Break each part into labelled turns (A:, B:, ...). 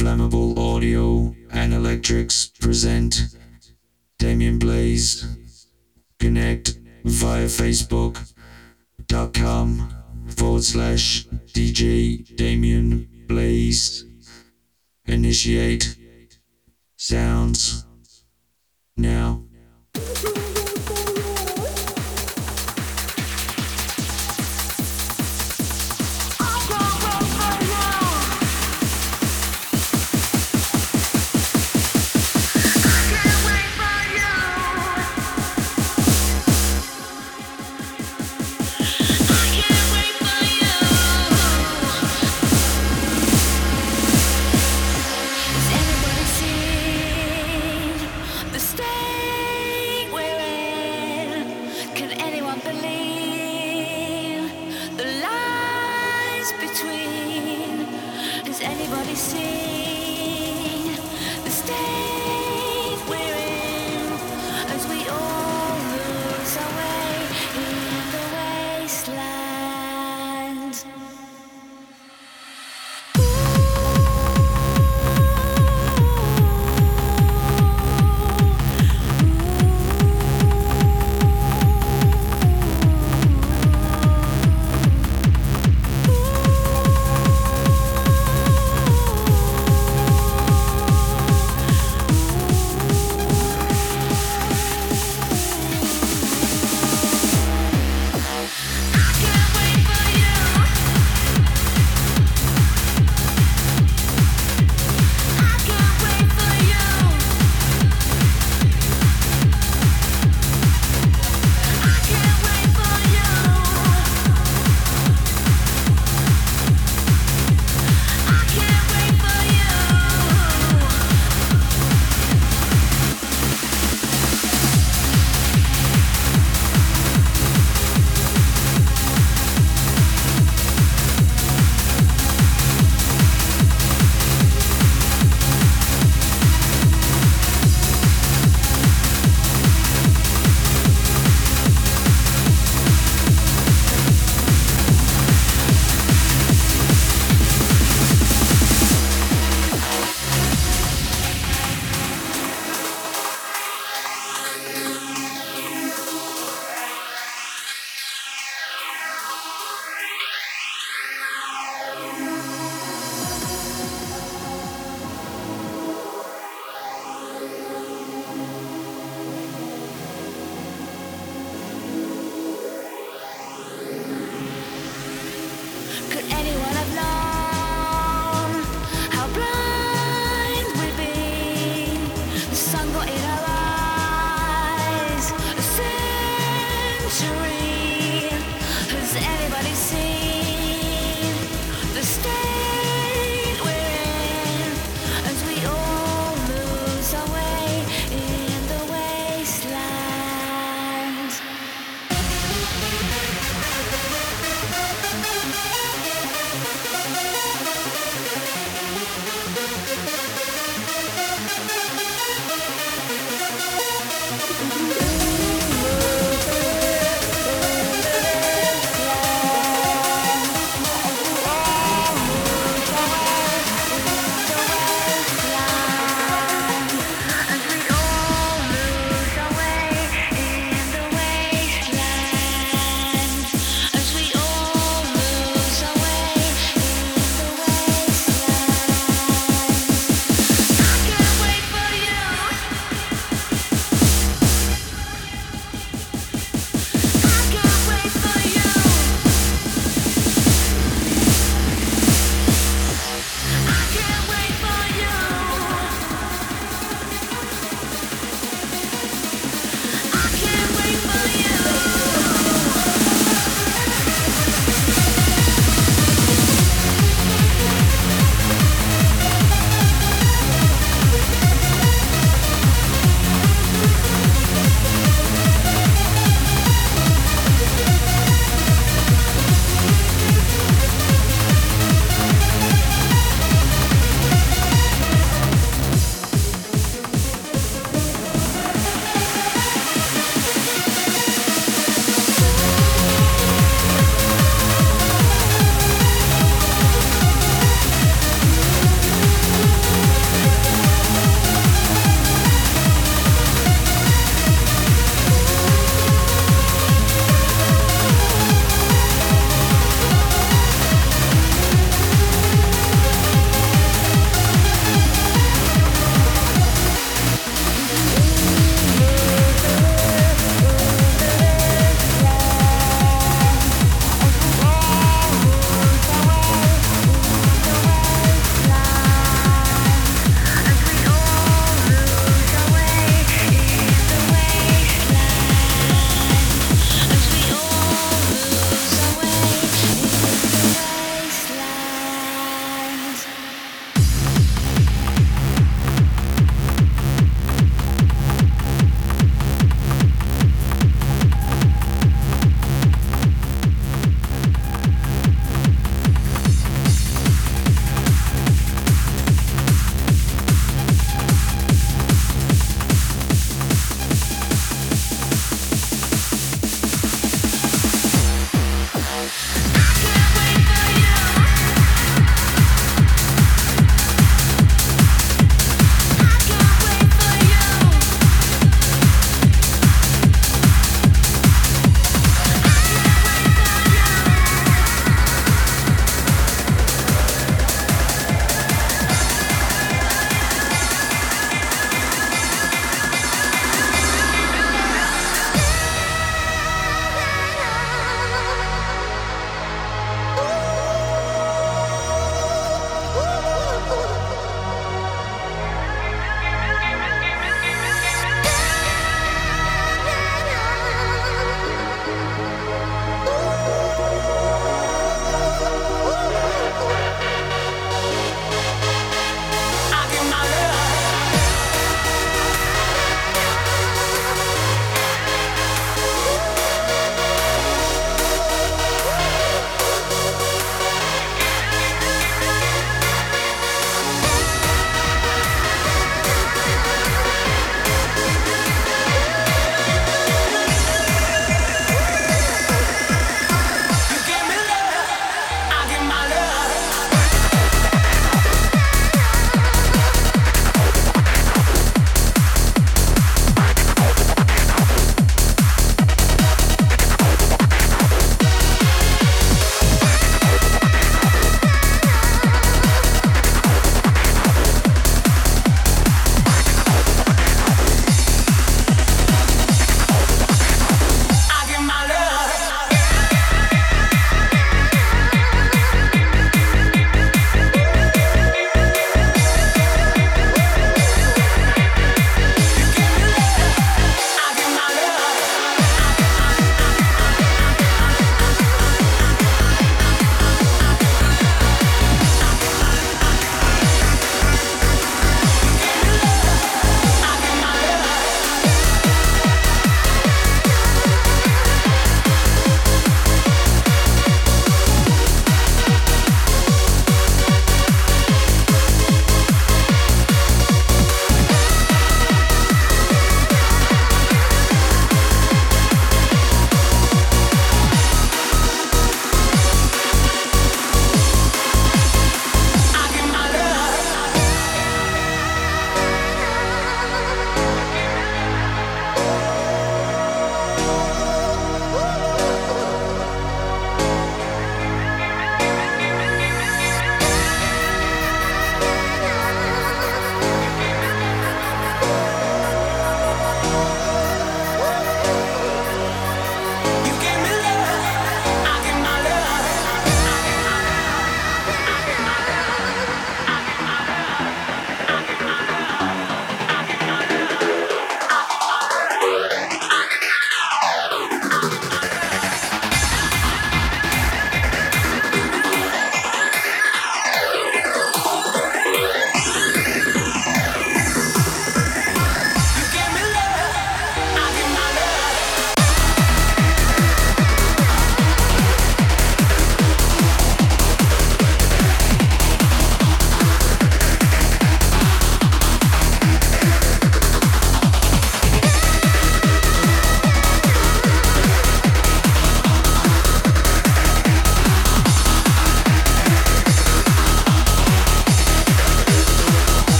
A: Flammable Audio and Electrics present Damien Blaze. Connect via Facebook.com forward slash DJ Damien Blaze. Initiate sounds now.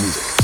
B: music.